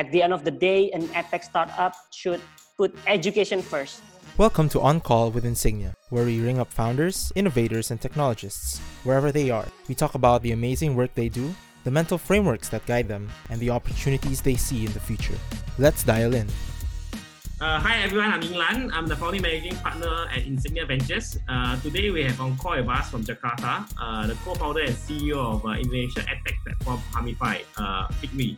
At the end of the day, an edtech startup should put education first. Welcome to On Call with Insignia, where we ring up founders, innovators, and technologists wherever they are. We talk about the amazing work they do, the mental frameworks that guide them, and the opportunities they see in the future. Let's dial in. Uh, hi everyone, I'm Yinglan. I'm the founding managing partner at Insignia Ventures. Uh, today we have on call with us from Jakarta, uh, the co-founder and CEO of uh, Indonesia EdTech platform Pahamify, uh, Fikri.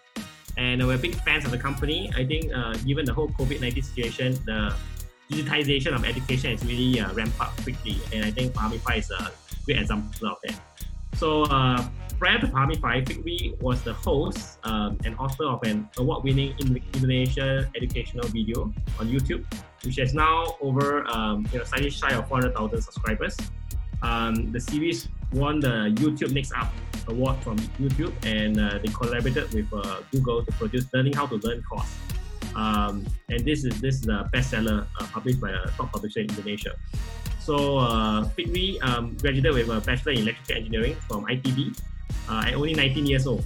And we're big fans of the company. I think uh, given the whole COVID-19 situation, the digitization of education has really uh, ramped up quickly. And I think Pahamify is a great example of that. So uh, prior to Pahamify, Fikri was the host um, and author of an award-winning Indonesia educational video on YouTube, which has now over um, you know slightly shy of 400,000 subscribers. Um, the series won the YouTube Next Up award from YouTube, and uh, they collaborated with uh, Google to produce Learning How to Learn course. Um, and this is this is a bestseller uh, published by a top publisher in Indonesia. So uh, Fikri um, graduated with a bachelor in electrical engineering from ITB uh, at only 19 years old.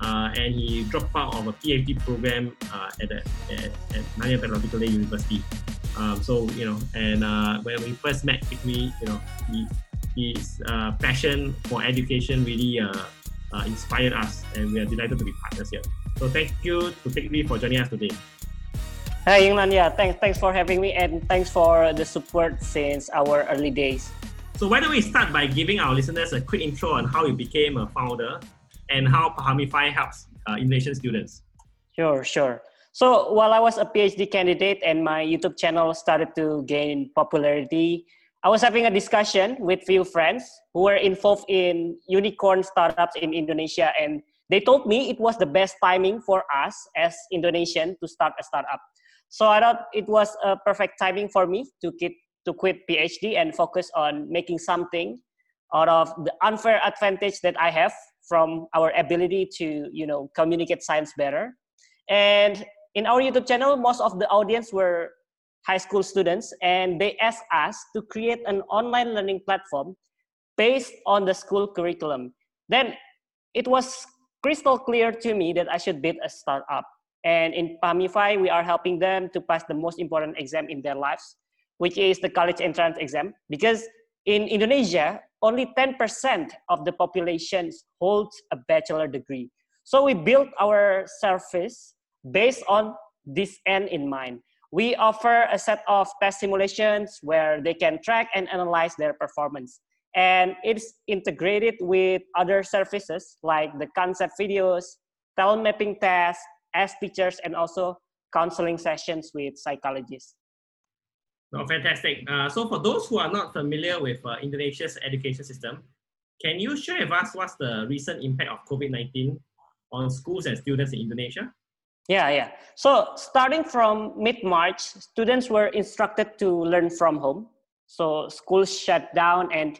Uh, and he dropped out of a PhD program at, at, at Nanyang Technological University. Um, so, you know, and uh, when we first met Fikri, you know, he, his uh, passion for education really uh, uh, inspired us, and we are delighted to be partners here. So, thank you to Fikri for joining us today. Hi, Yinglan. Yeah, thanks, thanks for having me, and thanks for the support since our early days. So why don't we start by giving our listeners a quick intro on how you became a founder and how Pahamify helps uh, Indonesian students? Sure, sure. So while I was a PhD candidate and my YouTube channel started to gain popularity, I was having a discussion with few friends who were involved in unicorn startups in Indonesia and they told me it was the best timing for us as Indonesian to start a startup. So I thought it was a perfect timing for me to keep to quit PhD and focus on making something out of the unfair advantage that I have from our ability to, you know, communicate science better. And in our YouTube channel, most of the audience were high school students, and they asked us to create an online learning platform based on the school curriculum. Then it was crystal clear to me that I should build a startup. And in Pahamify, we are helping them to pass the most important exam in their lives, which is the college entrance exam. Because in Indonesia, only 10% of the population holds a bachelor degree. So we built our service based on this end in mind. We offer a set of test simulations where they can track and analyze their performance. And it's integrated with other services like the concept videos, talent mapping tests, as teachers, and also counseling sessions with psychologists. Oh, fantastic. Uh, so for those who are not familiar with uh, Indonesia's education system, can you share with us what's the recent impact of COVID-19 on schools and students in Indonesia? Yeah, yeah. So starting from mid-March, students were instructed to learn from home. So schools shut down and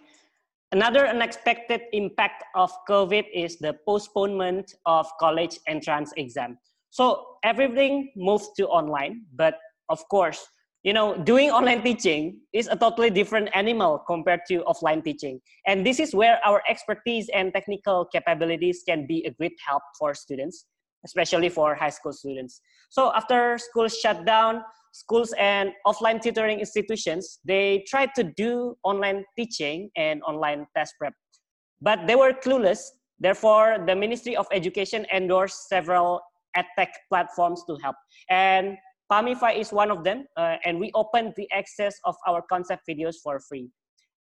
another unexpected impact of COVID is the postponement of college entrance exam. So everything moved to online, but of course, you know, doing online teaching is a totally different animal compared to offline teaching. And this is where our expertise and technical capabilities can be a great help for students, especially for high school students. So after schools shut down, schools and offline tutoring institutions, they tried to do online teaching and online test prep. But they were clueless. Therefore, the Ministry of Education endorsed several edtech platforms to help. And Pahamify is one of them, uh, and we opened the access of our concept videos for free.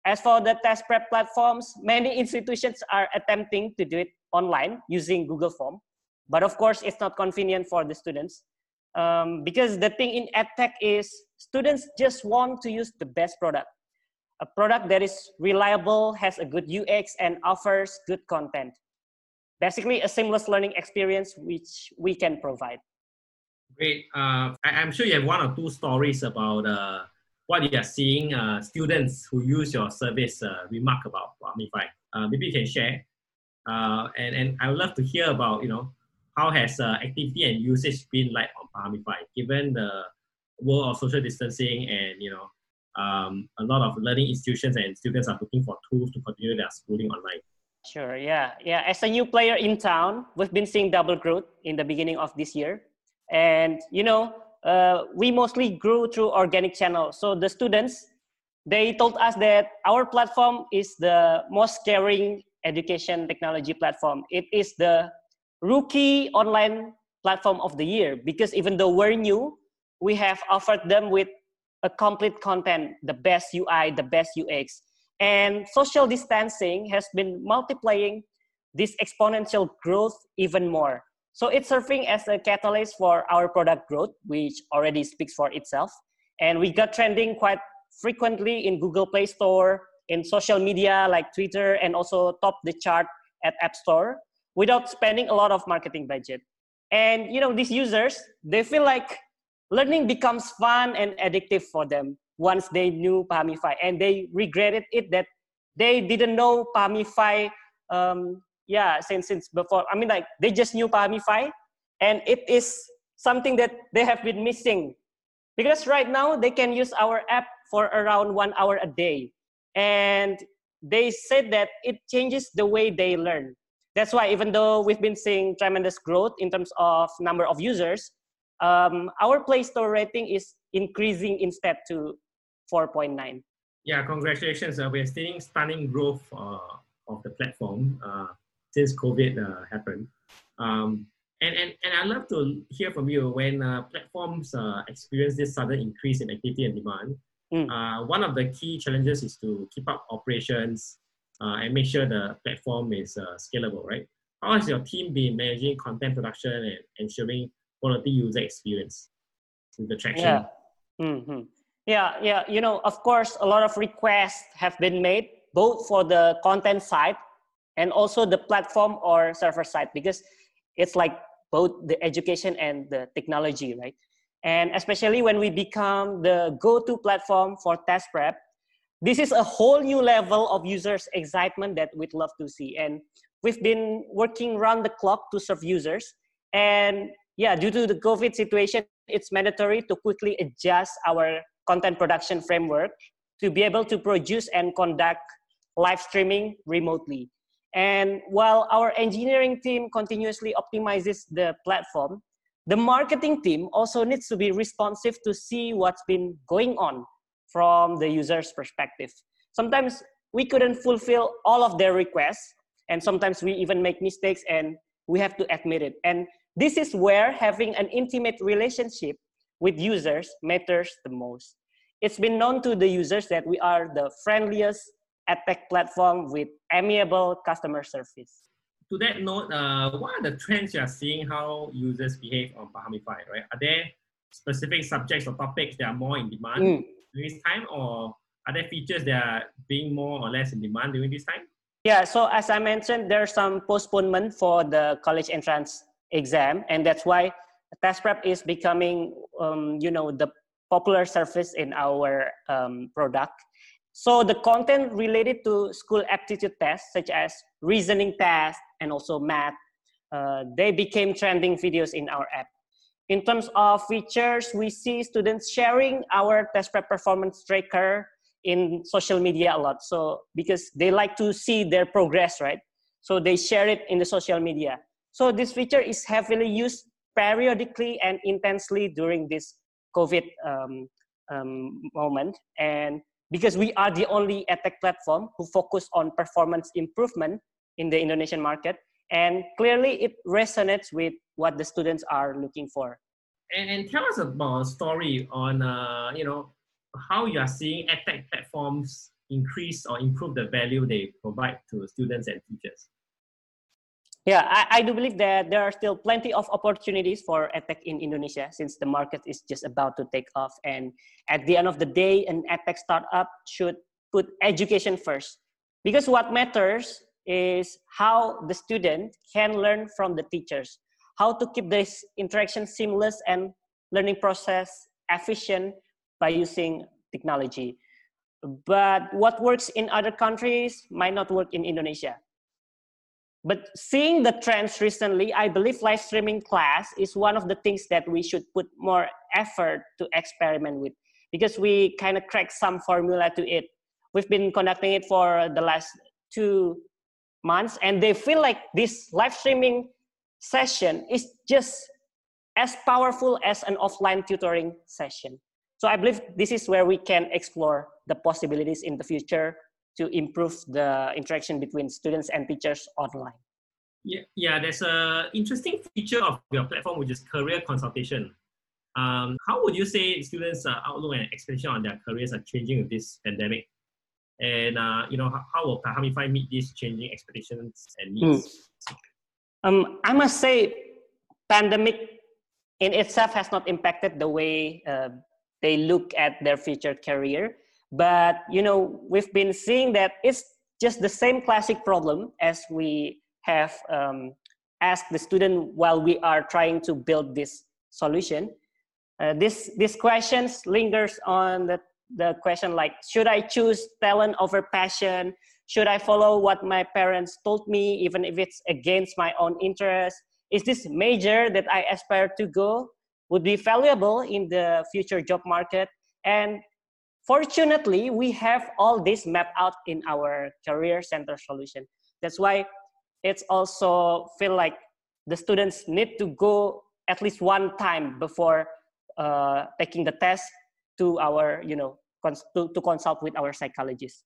As for the test prep platforms, many institutions are attempting to do it online using Google Form. But of course, it's not convenient for the students. Um, because the thing in EdTech is students just want to use the best product. A product that is reliable, has a good UX, and offers good content. Basically, a seamless learning experience which we can provide. Great. Uh, I, am sure you have one or two stories about uh, what you are seeing uh, students who use your service uh, remark about Pahamify. Uh, maybe you can share. Uh, and, and I would love to hear about, you know, how has uh, activity and usage been like on Pahamify, given the world of social distancing and, you know, um, a lot of learning institutions and students are looking for tools to continue their schooling online. Sure, yeah. Yeah, as a new player in town, we've been seeing double growth in the beginning of this year And you know, uh, we mostly grew through organic channels. So the students, they told us that our platform is the most caring education technology platform. It is the rookie online platform of the year because even though we're new, we have offered them with a complete content, the best UI, the best UX. And social distancing has been multiplying this exponential growth even more. So it's serving as a catalyst for our product growth, which already speaks for itself. And we got trending quite frequently in Google Play Store, in social media like Twitter, and also top the chart at App Store without spending a lot of marketing budget. And you know, these users, they feel like learning becomes fun and addictive for them once they knew Pahamify, and they regretted it that they didn't know Pahamify um, yeah since since before. I mean like they just knew pahamify and it is something that they have been missing. Because right now they can use our app for around one hour a day. And they said that it changes the way they learn that's why even though we've been seeing tremendous growth in terms of number of users um, our play store rating is increasing instead to 4.9 yeah congratulations uh, we're seeing stunning growth uh, of the platform uh, since COVID uh, happened. Um, and, and, and I'd love to hear from you when uh, platforms uh, experience this sudden increase in activity and demand. Mm. Uh, one of the key challenges is to keep up operations and make sure the platform is uh, scalable, right? How has your team been managing content production and ensuring quality user experience with the traction? Yeah. Mm-hmm. yeah, yeah. You know, of course, a lot of requests have been made both for the content side and also the platform or server side because it's like both the education and the technology right and especially when we become the go-to platform for test prep this is a whole new level of users excitement that we'd love to see. And we've been working round the clock to serve users. And yeah due to the covid situation it's mandatory to quickly adjust our content production framework to be able to produce and conduct live streaming remotely. And while our engineering team continuously optimizes the platform, the marketing team also needs to be responsive to see what's been going on from the user's perspective. Sometimes we couldn't fulfill all of their requests, and sometimes we even make mistakes and we have to admit it. And this is where having an intimate relationship with users matters the most. It's been known to the users that we are the friendliest, edtech platform with amiable customer service. To that note, uh, what are the trends you are seeing how users behave on Pahamify, right? Are there specific subjects or topics that are more in demand mm. During this time or are there features that are being more or less in demand during this time? Yeah, so as I mentioned, there's some postponement for the college entrance exam, and that's why test prep is becoming, um, you know, the popular service in our um, product. So the content related to school aptitude tests, such as reasoning tests and also math, uh, they became trending videos in our app. In terms of features, we see students sharing our test prep performance tracker in social media a lot. So because they like to see their progress, right? So they share it in the social media. So this feature is heavily used periodically and intensely during this COVID um, um, moment. And because we are the only edtech platform who focus on performance improvement in the Indonesian market. And clearly it resonates with what the students are looking for. And, and tell us about a story on, uh, you know, how you are seeing edtech platforms increase or improve the value they provide to students and teachers. Yeah, I, I do believe that there are still plenty of opportunities for edtech in Indonesia since the market is just about to take off. And at the end of the day, an edtech startup should put education first. Because what matters is how the student can learn from the teachers, how to keep this interaction seamless and learning process efficient by using technology. But what works in other countries might not work in Indonesia. But seeing the trends recently, I believe live streaming class is one of the things that we should put more effort to experiment with because we kind of cracked some formula to it. We've been conducting it for the last two months, and they feel like this live streaming session is just as powerful as an offline tutoring session. So I believe this is where we can explore the possibilities in the future to improve the interaction between students and teachers online. Yeah, yeah. There's a interesting feature of your platform, which is career consultation. Um, how would you say students' uh, outlook and expectation on their careers are changing with this pandemic? And uh, you know, how, how will Pahamify meet these changing expectations and needs? Mm. Um, I must say, pandemic in itself has not impacted the way uh, they look at their future career. But you know, we've been seeing that it's just the same classic problem as we have um, asked the student while we are trying to build this solution. Uh, this this questions lingers on the, the question like should I choose talent over passion? Should I follow what my parents told me even if it's against my own interest? Is this major that I aspire to go would be valuable in the future job market? And fortunately, we have all this mapped out in our career center solution. That's why it's also feel like the students need to go at least one time before uh, taking the test to our you know cons- to, to consult with our psychologist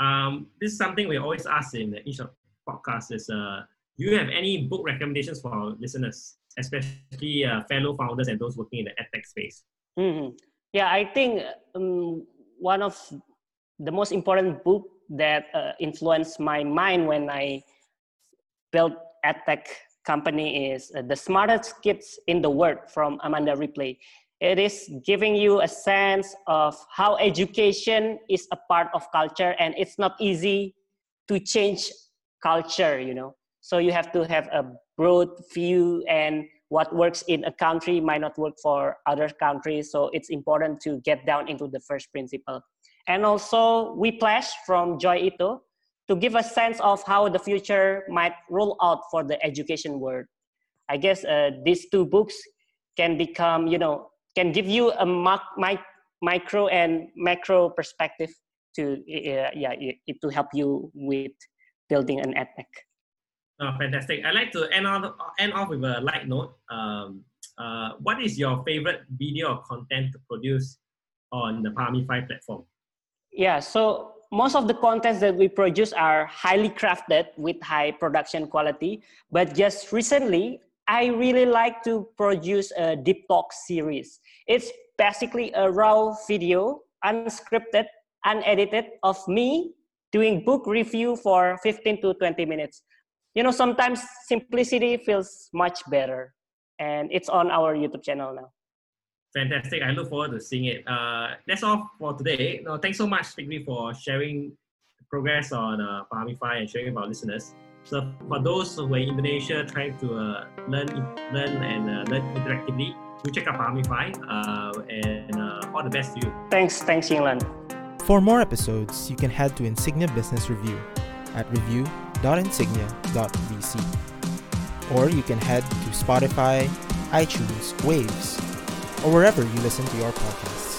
um, this is something we always ask in each of podcasts is uh, do you have any book recommendations for our listeners especially uh, fellow founders and those working in the edtech space mm-hmm. yeah i think um, one of the most important book that uh, influenced my mind when i built edtech company is uh, The Smartest Kids in the World from Amanda Ripley. It is giving you a sense of how education is a part of culture and it's not easy to change culture, you know. So you have to have a broad view and what works in a country might not work for other countries. So it's important to get down into the first principle. And also Whiplash from Joi Ito to give a sense of how the future might roll out for the education world. I guess uh, these two books can become, you know, can give you a mic- micro and macro perspective to, uh, yeah, it, to help you with building an edtech. Oh, fantastic. I'd like to end off, end off with a light note. Um, uh, what is your favorite video or content to produce on the Pahamify platform? Yeah, so most of the contents that we produce are highly crafted with high production quality. But just recently, I really like to produce a deep talk series. It's basically a raw video, unscripted, unedited of me doing book review for 15 to 20 minutes. You know, sometimes simplicity feels much better. And it's on our YouTube channel now. Fantastic. I look forward to seeing it. Uh, that's all for today. No, thanks so much, Fikri, for sharing progress on uh, Pahamify and sharing with our listeners. So for those who are in Indonesia trying to uh, learn, learn and uh, learn interactively, do check out Pahamify uh, and uh, all the best to you. Thanks, thanks, Yinglan. For more episodes, you can head to Insignia Business Review at review.insignia.vc. Or you can head to Spotify, iTunes, Waves, or wherever you listen to your podcasts.